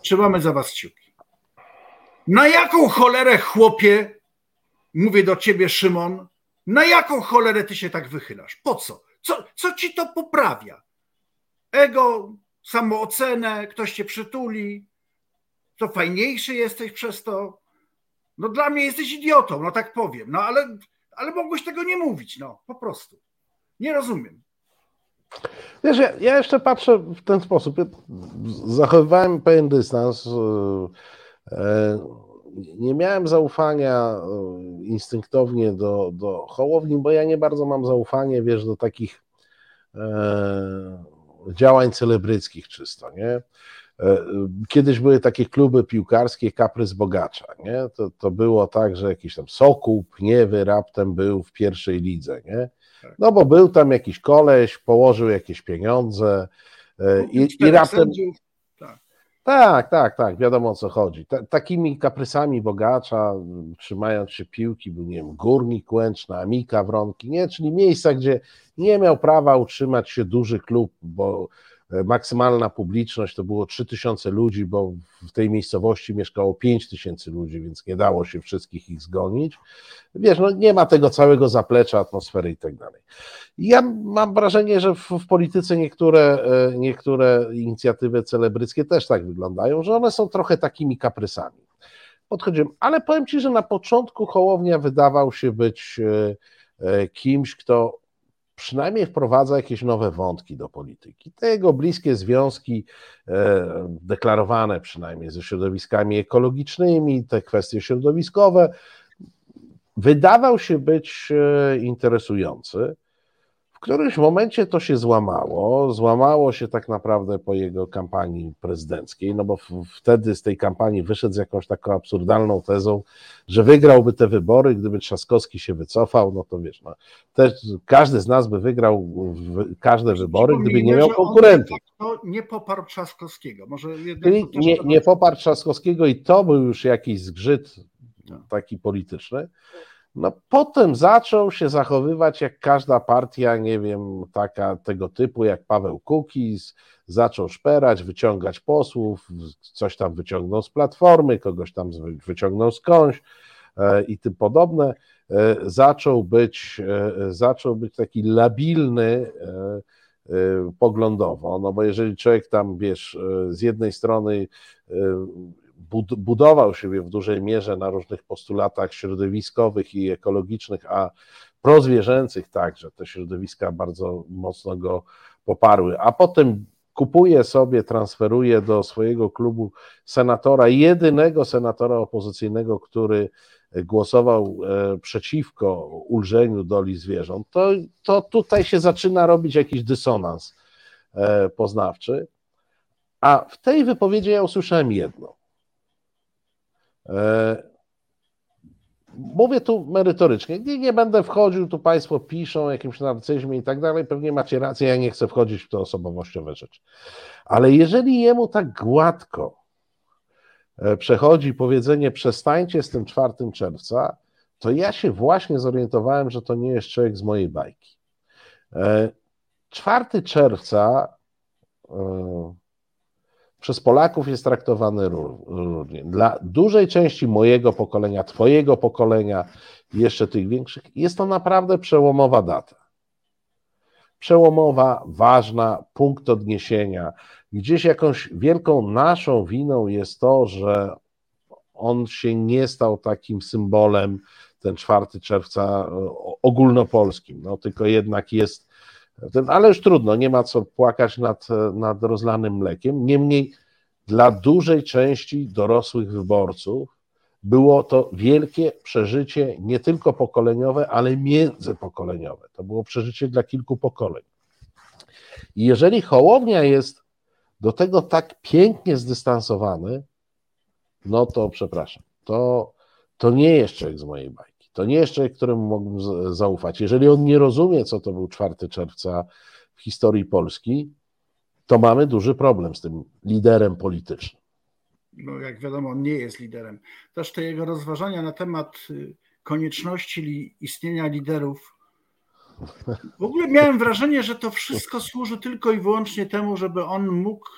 Trzymamy za Was kciuki. Na jaką cholerę, chłopie, mówię do ciebie, Szymon, na jaką cholerę ty się tak wychylasz? Po co? Co, co ci to poprawia? Ego samoocenę, ktoś cię przytuli, to fajniejszy jesteś przez to. No dla mnie jesteś idiotą, no tak powiem. No ale, ale mogłeś tego nie mówić, no po prostu. Nie rozumiem. Wiesz, ja, ja jeszcze patrzę w ten sposób. Zachowywałem pewien dystans. E, e, nie miałem zaufania e, instynktownie do, do Hołowni, bo ja nie bardzo mam zaufanie, wiesz, do takich działań celebryckich czysto, nie? E, kiedyś były takie kluby piłkarskie Kaprys Bogacza, nie? To, to było tak, że jakiś tam Sokół, Pniewy raptem był w pierwszej lidze, nie? Tak. No bo był tam jakiś koleś, położył jakieś pieniądze e, i, i raptem... Tak, tak, tak, wiadomo o co chodzi. Ta, takimi kaprysami bogacza, trzymając się piłki, był, nie wiem, Górnik Łęczna, Amika Wronki, nie, czyli miejsca, gdzie nie miał prawa utrzymać się duży klub, bo maksymalna publiczność to było 3000 ludzi, bo w tej miejscowości mieszkało 5000 ludzi, więc nie dało się wszystkich ich zgonić. Wiesz, no nie ma tego całego zaplecza, atmosfery i tak dalej. Ja mam wrażenie, że w, w, polityce niektóre, e, niektóre inicjatywy celebryckie też tak wyglądają, że one są trochę takimi kaprysami. Podchodziłem, ale powiem Ci, że na początku Hołownia wydawał się być e, kimś, kto przynajmniej wprowadza jakieś nowe wątki do polityki. Te jego bliskie związki, e, deklarowane przynajmniej ze środowiskami ekologicznymi, te kwestie środowiskowe, wydawał się być e, interesujący którymś momencie to się złamało. Złamało się tak naprawdę po jego kampanii prezydenckiej, no bo wtedy z tej kampanii wyszedł z jakąś taką absurdalną tezą, że wygrałby te wybory, gdyby Trzaskowski się wycofał, no to wiesz, no, też każdy z nas by wygrał każde wybory, gdyby nie miał konkurentów. To nie poparł Trzaskowskiego. Może Czyli nie, nie poparł Trzaskowskiego i to był już jakiś zgrzyt taki polityczny. No potem zaczął się zachowywać jak każda partia, nie wiem, taka tego typu jak Paweł Kukiz, zaczął szperać, wyciągać posłów, coś tam wyciągnął z Platformy, kogoś tam wyciągnął skądś e, i tym podobne. E, zaczął być, e, zaczął być taki labilny poglądowo, no bo jeżeli człowiek tam, wiesz, z jednej strony budował siebie w dużej mierze na różnych postulatach środowiskowych i ekologicznych, a prozwierzęcych także, te środowiska bardzo mocno go poparły, a potem kupuje sobie, transferuje do swojego klubu senatora, jedynego senatora opozycyjnego, który głosował e, przeciwko ulżeniu doli zwierząt, to, to tutaj się zaczyna robić jakiś dysonans e, poznawczy. A w tej wypowiedzi ja usłyszałem jedno. E, mówię tu merytorycznie. Nie, nie będę wchodził, tu Państwo piszą o jakimś narcyzmie i tak dalej. Pewnie macie rację, ja nie chcę wchodzić w to osobowościowe rzeczy. Ale jeżeli jemu tak gładko e, przechodzi powiedzenie przestańcie z tym 4 czerwca, to ja się właśnie zorientowałem, że to nie jest człowiek z mojej bajki. 4 e, czerwca przez Polaków jest traktowany różnie. Dla dużej części mojego pokolenia, Twojego pokolenia, jeszcze tych większych, jest to naprawdę przełomowa data. Przełomowa, ważna, punkt odniesienia. Gdzieś jakąś wielką naszą winą jest to, że on się nie stał takim symbolem, ten 4 czerwca ogólnopolskim, no, tylko jednak jest ale już trudno, nie ma co płakać nad, nad rozlanym mlekiem. Niemniej dla dużej części dorosłych wyborców było to wielkie przeżycie nie tylko pokoleniowe, ale międzypokoleniowe. To było przeżycie dla kilku pokoleń. I jeżeli Hołownia jest do tego tak pięknie zdystansowany, no to przepraszam, to, to nie jest człowiek z mojej bajki. To nie jest człowiek, któremu mógłbym zaufać. Jeżeli on nie rozumie, co to był 4 czerwca w historii Polski, to mamy duży problem z tym liderem politycznym. No, jak wiadomo, on nie jest liderem. Też te jego rozważania na temat y, konieczności istnienia liderów. W ogóle miałem wrażenie, że to wszystko służy tylko i wyłącznie temu, żeby on mógł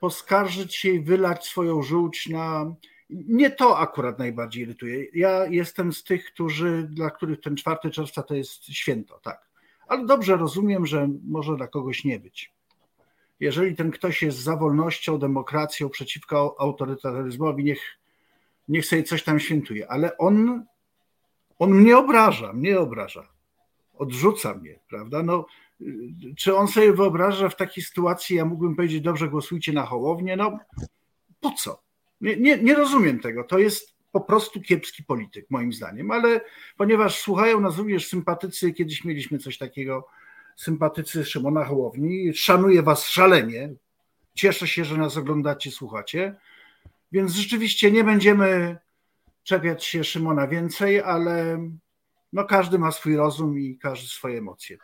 poskarżyć się i wylać swoją żółć na nie to akurat najbardziej irytuje. Ja jestem z tych, którzy, dla których ten 4 czerwca to jest święto, tak. Ale dobrze rozumiem, że może dla kogoś nie być. Jeżeli ten ktoś jest za wolnością, demokracją, przeciwko autorytaryzmowi, niech, niech sobie coś tam świętuje. Ale on, on mnie obraża, mnie obraża. Odrzuca mnie, prawda? No, czy on sobie wyobraża, że w takiej sytuacji ja mógłbym powiedzieć, dobrze, głosujcie na Hołownię? No, po co? Nie, nie, nie rozumiem tego. To jest po prostu kiepski polityk, moim zdaniem, ale ponieważ słuchają nas również sympatycy, kiedyś mieliśmy coś takiego, sympatycy Szymona Hołowni, szanuję was szalenie, cieszę się, że nas oglądacie, słuchacie, więc rzeczywiście nie będziemy czepiać się Szymona więcej, ale no każdy ma swój rozum i każdy swoje emocje.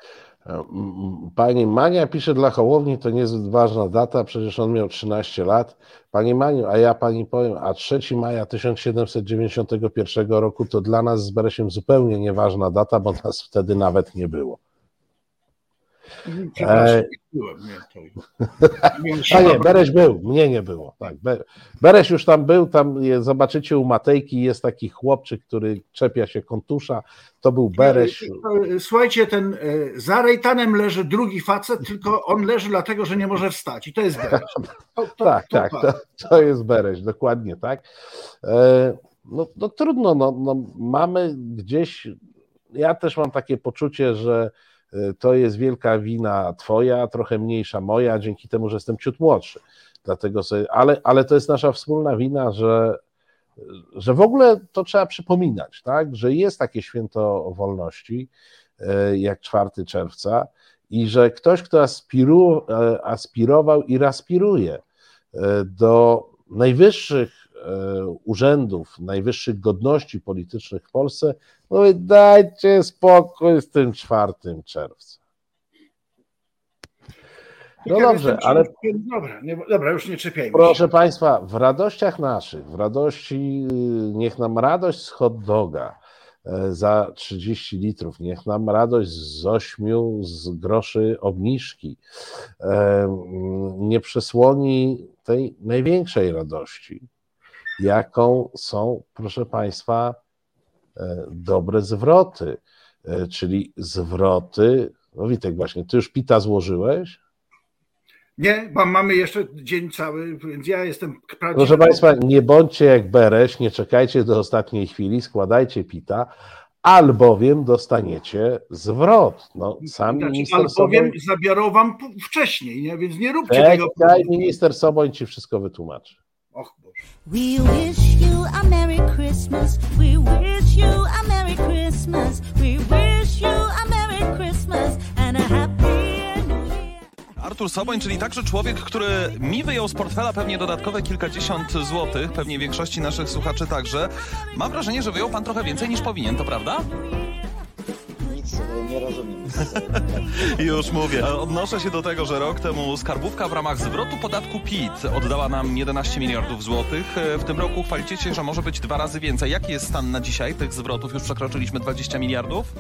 Pani Mania pisze dla Hołowni, to niezbyt ważna data, przecież on miał 13 lat. Pani Maniu, a ja pani powiem, a 3 maja 1791 roku to dla nas z Beresiem zupełnie nieważna data, bo nas wtedy nawet nie było. Przepraszam, nie byłem. Nie, A nie, Bereś był, mnie nie było. Tak, Bereś już tam był, tam zobaczycie u Matejki jest taki chłopczyk, który czepia się kontusza, to był Bereś. Słuchajcie, ten e, za Rejtanem leży drugi facet, tylko on leży dlatego, że nie może wstać i to jest Bereś. To, to, tak, to, tak, to, to jest Bereś, dokładnie tak. E, no, no trudno, no, no, mamy gdzieś, ja też mam takie poczucie, że to jest wielka wina twoja, trochę mniejsza moja, dzięki temu, że jestem ciut młodszy. Dlatego sobie, ale, ale to jest nasza wspólna wina, że, że w ogóle to trzeba przypominać, tak? że jest takie święto wolności y, jak 4 czerwca i że ktoś, kto aspiru, y, aspirował i aspiruje do najwyższych E, urzędów, najwyższych godności politycznych w Polsce, mówi dajcie spokój z tym 4 czerwca. No dobrze, ale. Dobra, nie, dobra, już nie czepiajmy. Proszę się. Państwa, w radościach naszych, w radości, niech nam radość z hot doga, e, za 30 litrów. Niech nam radość z 8 z groszy obniżki nie przesłoni tej największej radości, jaką są, proszę Państwa, e, dobre zwroty, e, czyli zwroty. No Witek, właśnie, ty już pita złożyłeś? Nie, bo mamy jeszcze dzień cały, więc ja jestem Proszę Państwa, nie bądźcie jak Bereś, nie czekajcie do ostatniej chwili, składajcie pita, albowiem dostaniecie zwrot. No, sam znaczy, minister albowiem Soboń... zabiorą wam wcześniej, nie? więc nie róbcie Czekaj, tego. minister Soboń ci wszystko wytłumaczy. Och Boże. We wish you a Merry Christmas. We wish you a Merry Christmas. We wish you a Merry Christmas and a Happy New Year. Artur Soboń, czyli także człowiek, który mi wyjął z portfela pewnie dodatkowe kilkadziesiąt złotych, pewnie większości naszych słuchaczy także. Mam wrażenie, że wyjął pan trochę więcej niż powinien, to prawda? Nie rozumiem. Już mówię. Odnoszę się do tego, że rok temu skarbówka w ramach zwrotu podatku PIT oddała nam 11 miliardów złotych. W tym roku chwalicie się, że może być dwa razy więcej. Jaki jest stan na dzisiaj tych zwrotów? Już przekroczyliśmy 20 miliardów?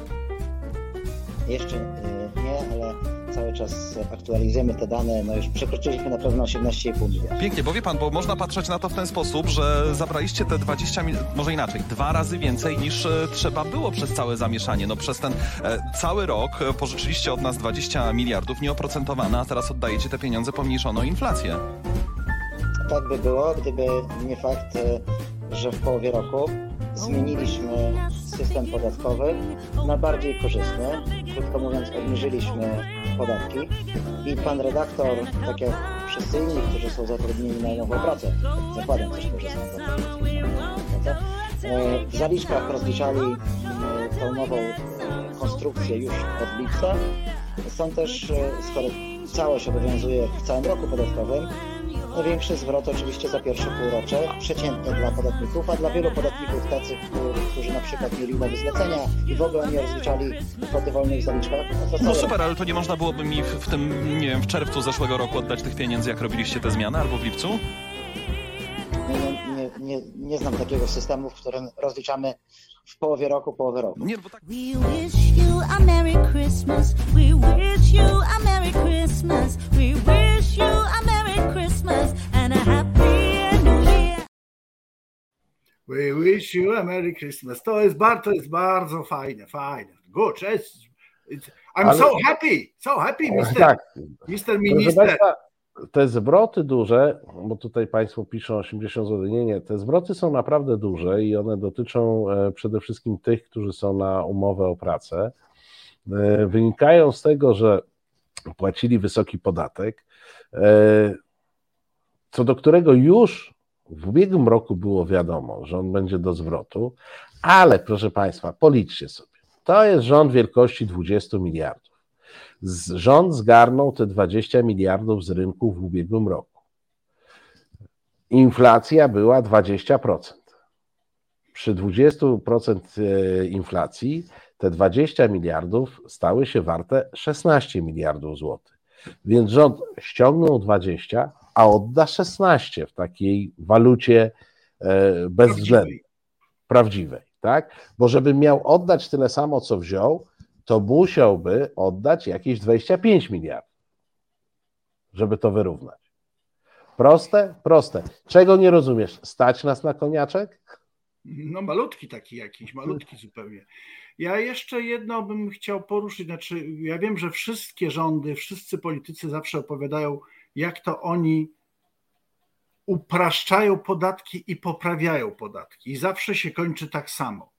Jeszcze y, nie, ale cały czas aktualizujemy te dane. No już przekroczyliśmy na pewno 18,5 miliardów. Pięknie, bo wie pan, bo można patrzeć na to w ten sposób, że zabraliście te 20 mil... może inaczej, dwa razy więcej niż e, trzeba było przez całe zamieszanie. No przez ten e, cały rok e, pożyczyliście od nas 20 miliardów nieoprocentowane, a teraz oddajecie te pieniądze pomniejszoną inflację. Tak by było, gdyby nie fakt, y, że w połowie roku zmieniliśmy system podatkowy na bardziej korzystny. Krótko mówiąc, obniżyliśmy podatki i pan redaktor, tak jak wszyscy inni, którzy są zatrudnieni na nową pracę, zakładam też korzystną pracę, e, w zaliczkach rozliczali e, tą nową e, konstrukcję już od lipca. Są też, skoro całość obowiązuje w całym roku podatkowym, Największy zwrot oczywiście za pierwsze półrocze, przeciętny dla podatników, a dla wielu podatników tacy, którzy na przykład mieli umowy zlecenia i w ogóle nie rozliczali kwoty wolnej w zaliczkach. No, no super, ale to nie można byłoby mi w, w tym, nie wiem, w czerwcu zeszłego roku oddać tych pieniędzy, jak robiliście te zmiany, albo w lipcu? Nie, nie, nie, nie znam takiego systemu, w którym rozliczamy w połowie roku, połowę roku. Nie, bo tak... We wish you a Merry Christmas. We wish you a Merry Christmas. We wish you a Merry Christmas and a Happy New Year. We wish you a Merry Christmas. To jest bardzo, to jest bardzo fajne, fajne. Good. It's, it's, I'm Ale- so happy, so happy, Mr. Tak, Mr. Proszę Minister. Te zwroty duże, bo tutaj Państwo piszą 80 zł, nie, nie, te zwroty są naprawdę duże i one dotyczą e, przede wszystkim tych, którzy są na umowę o pracę. E, Wynikają z tego, że płacili wysoki podatek, e, co do którego już w ubiegłym roku było wiadomo, że on będzie do zwrotu, ale proszę Państwa, policzcie sobie. To jest rząd wielkości 20 miliardów. Rząd zgarnął te 20 miliardów z rynku w ubiegłym roku. Inflacja była 20%. Przy 20% e, inflacji te 20 miliardów stały się warte 16 miliardów złotych. Więc rząd ściągnął 20, a odda 16 w takiej walucie e, bezwzględnej, prawdziwej, tak? Bo żeby miał oddać tyle samo, co wziął, to musiałby oddać jakieś 25 miliardów, żeby to wyrównać. Proste? Proste. Czego nie rozumiesz? Stać nas na koniaczek? No malutki taki jakiś, malutki zupełnie. Ja jeszcze jedno bym chciał poruszyć, znaczy ja wiem, że wszystkie rządy, wszyscy politycy zawsze opowiadają, jak to oni upraszczają podatki i poprawiają podatki i zawsze się kończy tak samo.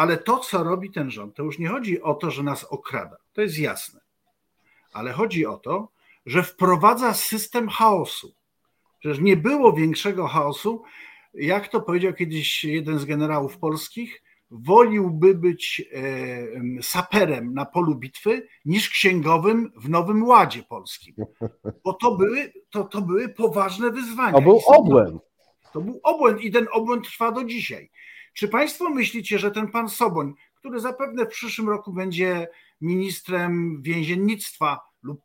Ale to, co robi ten rząd, to już nie chodzi o to, że nas okrada, to jest jasne, ale chodzi o to, że wprowadza system chaosu. Że nie było większego chaosu, jak to powiedział kiedyś jeden z generałów polskich, woliłby być e, em, saperem na polu bitwy niż księgowym w Nowym Ładzie Polskim. Bo to były, to, to były poważne wyzwania. To był obłęd. To był obłęd i ten obłęd trwa do dzisiaj. Czy Państwo myślicie, że ten pan Soboń, który zapewne w przyszłym roku będzie ministrem więziennictwa lub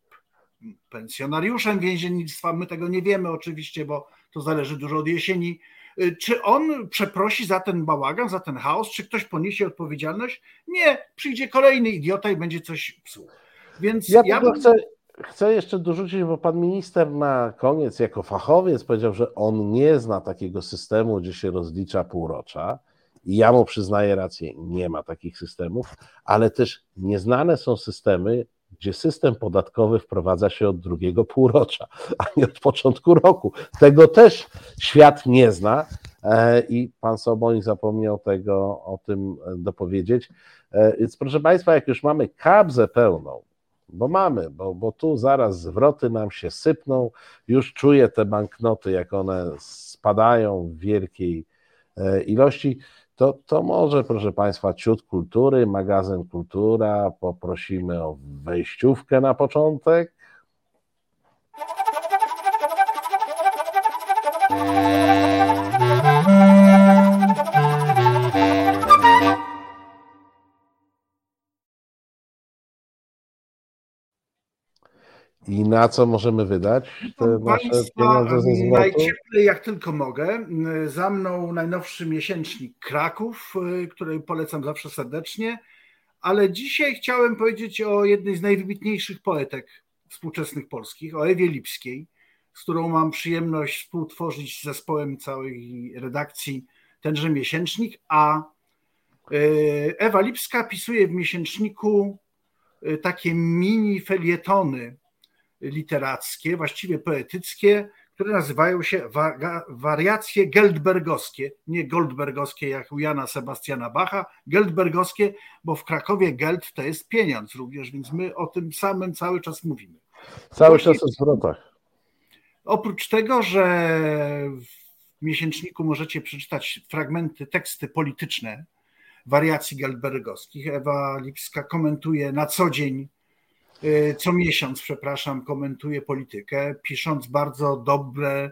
pensjonariuszem więziennictwa, my tego nie wiemy oczywiście, bo to zależy dużo od jesieni, Y, Czy on przeprosi za ten bałagan, za ten chaos? Czy ktoś poniesie odpowiedzialność? Nie, przyjdzie kolejny idiota i będzie coś psuł. Więc Ja ja, bym- chcę, chcę jeszcze dorzucić, bo pan minister na koniec, jako fachowiec, powiedział, że on nie zna takiego systemu, gdzie się rozlicza półrocza. Ja mu przyznaję rację, nie ma takich systemów, ale też nieznane są systemy, gdzie system podatkowy wprowadza się od drugiego półrocza, a nie od początku roku. Tego też świat nie zna e, i pan Soboń zapomniał tego o tym e, dopowiedzieć. E, Więc proszę Państwa, jak już mamy kabzę pełną, bo mamy, bo, bo tu zaraz zwroty nam się sypną, już czuję te banknoty, jak one spadają w wielkiej ilości, to, to może, proszę Państwa, ciut kultury, magazyn Kultura, poprosimy o wejściówkę na początek. I na co możemy wydać te nasze pieniądze ze zwrotu? najcieplej jak tylko mogę. Za mną najnowszy miesięcznik Kraków, y, który polecam zawsze serdecznie, ale dzisiaj chciałem powiedzieć o jednej z najwybitniejszych poetek współczesnych polskich, o Ewie Lipskiej, z którą mam przyjemność współtworzyć z zespołem całej redakcji tenże miesięcznik, a y, Ewa Lipska pisuje w miesięczniku y, takie mini felietony literackie, właściwie poetyckie, które nazywają się wariacje geldbergowskie, nie goldbergowskie jak u Jana Sebastiana Bacha, geldbergowskie, bo w Krakowie geld to jest pieniądz również, więc my o tym samym cały czas mówimy. Cały czas o zwrotach. Oprócz tego, że w miesięczniku możecie przeczytać fragmenty, teksty polityczne wariacji geldbergowskich, Ewa Lipska komentuje na co dzień co miesiąc, przepraszam, komentuje politykę, pisząc bardzo dobre,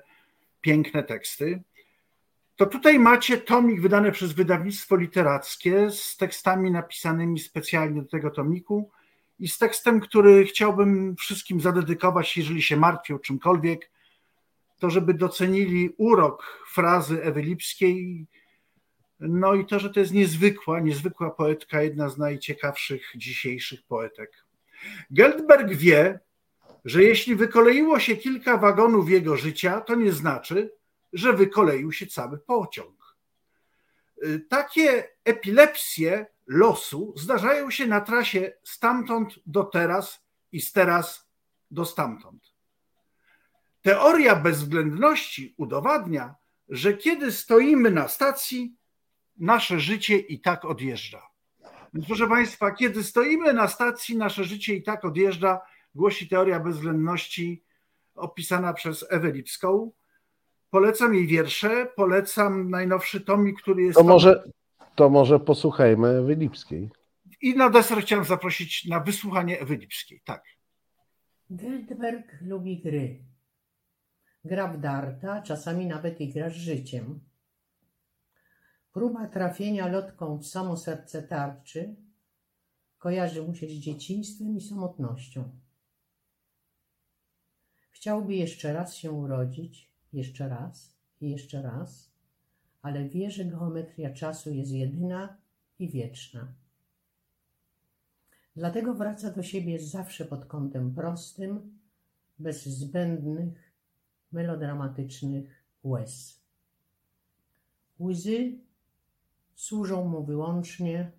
piękne teksty. To tutaj macie tomik wydany przez wydawnictwo literackie z tekstami napisanymi specjalnie do tego tomiku i z tekstem, który chciałbym wszystkim zadedykować, jeżeli się martwią czymkolwiek, to żeby docenili urok frazy Ewy Lipskiej, no i to, że to jest niezwykła, niezwykła poetka, jedna z najciekawszych dzisiejszych poetek. Geldberg wie, że jeśli wykoleiło się kilka wagonów jego życia, to nie znaczy, że wykoleił się cały pociąg. Y, Takie epilepsje losu zdarzają się na trasie stamtąd do teraz i z teraz do stamtąd. Teoria bezwzględności udowadnia, że kiedy stoimy na stacji, nasze życie i tak odjeżdża. Więc proszę Państwa, kiedy stoimy na stacji, nasze życie i tak odjeżdża, głosi teoria bezwzględności opisana przez Ewę Lipską. Polecam jej wiersze, polecam najnowszy tomik, który jest. To może, to może posłuchajmy Ewy Lipskiej. I na deser chciałem zaprosić na wysłuchanie Ewy Lipskiej. Tak. Geldberg lubi gry. Gra w darta, czasami nawet i gra z życiem. Próba trafienia lotką w samo serce tarczy kojarzy mu się z dzieciństwem i samotnością. Chciałby jeszcze raz się urodzić, jeszcze raz i jeszcze raz, ale wie, że geometria czasu jest jedyna i wieczna. Dlatego wraca do siebie zawsze pod kątem prostym, bez zbędnych, melodramatycznych łez. Łzy służą mu wyłącznie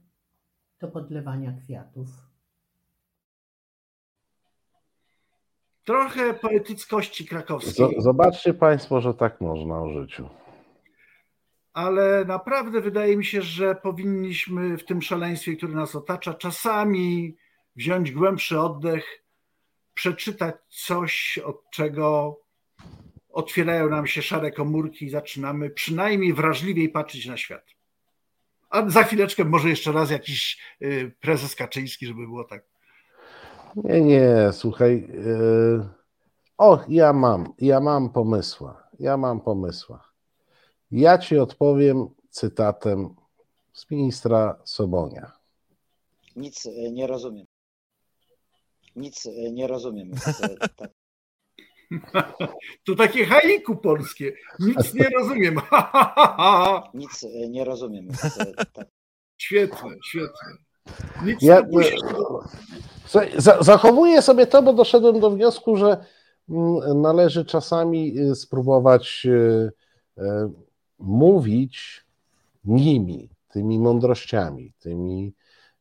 do podlewania kwiatów. Trochę poetyckości krakowskiej. Z- Zobaczcie Państwo, że tak można o życiu. ale naprawdę wydaje mi się, że powinniśmy w tym szaleństwie, które nas otacza, czasami wziąć głębszy oddech, przeczytać coś, od czego otwierają nam się szare komórki i zaczynamy przynajmniej wrażliwiej patrzeć na świat. A za chwileczkę może jeszcze raz jakiś y, prezes Kaczyński, żeby było tak. Nie, nie, słuchaj. Yy... O, ja mam, ja mam pomysła. Ja mam pomysła. Ja ci odpowiem cytatem z ministra Sobonia. Nic e, nie rozumiem. Nic e, nie rozumiem. To takie haiku polskie. Nic nie rozumiem. Nic e, nie rozumiem. E, tak. Świetne, świetne. Nic Ja, nie Zachowuję sobie to, bo doszedłem do wniosku, że mm, należy czasami y, spróbować y, y, mówić nimi, tymi mądrościami, tymi,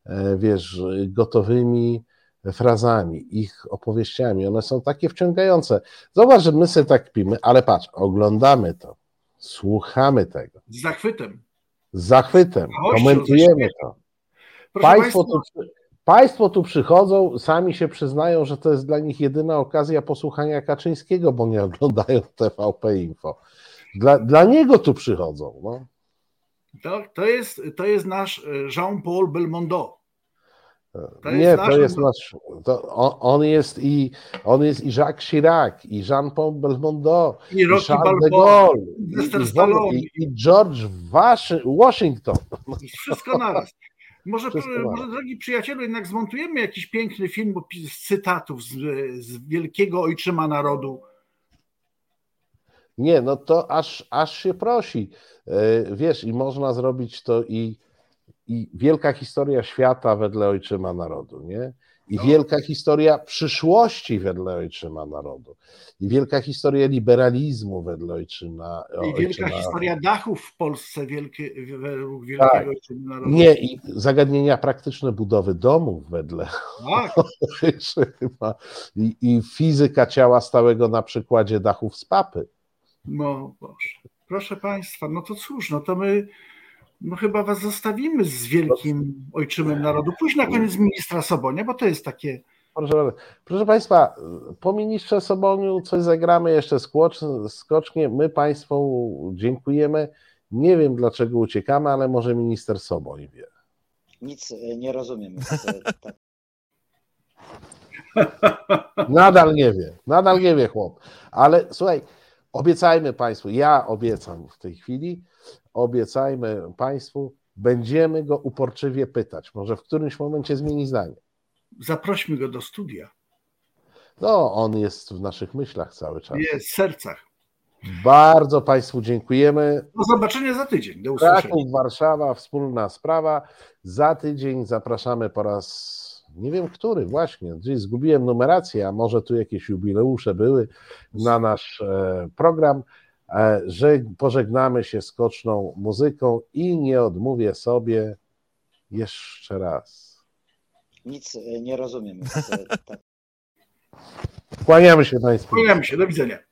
e, wiesz, gotowymi frazami, ich opowieściami. One są takie wciągające. Zobacz, że my sobie tak pimy, ale patrz, oglądamy to, słuchamy tego, Z zachwytem. z zachwytem, komentujemy to. Państwo Państwa, tu, państwo tu przychodzą, sami się przyznają, że to jest dla nich jedyna okazja posłuchania Kaczyńskiego, bo nie oglądają TVP Info. Dla, dla niego tu przychodzą. No. to, to, jest, to jest nasz e, Jean-Paul Belmondo. To nie, to jest nasz. On, on jest i on jest i Jacques Chirac, i Jean-Paul Belmondo, I Rocky Charles de Balboa, Gaulle, i, i, i, i George Washington. Wszystko naraz. Może, Wszystko może, drogi przyjacielu, jednak zmontujemy jakiś piękny film z cytatów z, z wielkiego ojczyma narodu. Nie, no to aż, aż się prosi. E, Wiesz, i można zrobić to i, i wielka historia świata wedle ojczyma narodu, nie? I No. wielka historia przyszłości wedle ojczyma narodu. I wielka historia liberalizmu wedle ojczyma, I wielka ojczyma historia dachów w Polsce wielkie, według wielkiego Tak. ojczyma narodu. Nie, i zagadnienia praktyczne budowy domów wedle Tak, ojczyma. I, I fizyka ciała stałego na przykładzie dachów z papy. no Boże. Proszę Państwa, no to cóż, no to my no chyba Was zostawimy z wielkim ojczymem narodu. Pójdź na koniec ministra Sobonia, bo to jest takie Proszę, proszę Państwa, po ministrze Soboniu coś zagramy jeszcze skocz, skocznie. My Państwu dziękujemy. Nie wiem dlaczego uciekamy, ale może minister Soboń wie. Nic e, nie rozumiem. Nadal nie wie, nadal nie wie chłop. Ale słuchaj, obiecajmy Państwu, ja obiecam w tej chwili, obiecajmy Państwu, będziemy go uporczywie pytać. Może w którymś momencie zmieni zdanie. zaprośmy go do studia. No, on jest w naszych myślach cały czas. Jest w sercach. Bardzo Państwu dziękujemy. Do zobaczenia za tydzień. Do usłyszenia. Kraków, Warszawa, wspólna sprawa. Za tydzień zapraszamy po raz, nie wiem który, właśnie, gdzieś zgubiłem numerację, a może tu jakieś jubileusze były na nasz e, program, że pożegnamy się skoczną muzyką i nie odmówię sobie jeszcze raz. Nic e, nie rozumiem. E, tak. Kłaniamy się Państwu. Kłaniamy się. Do widzenia.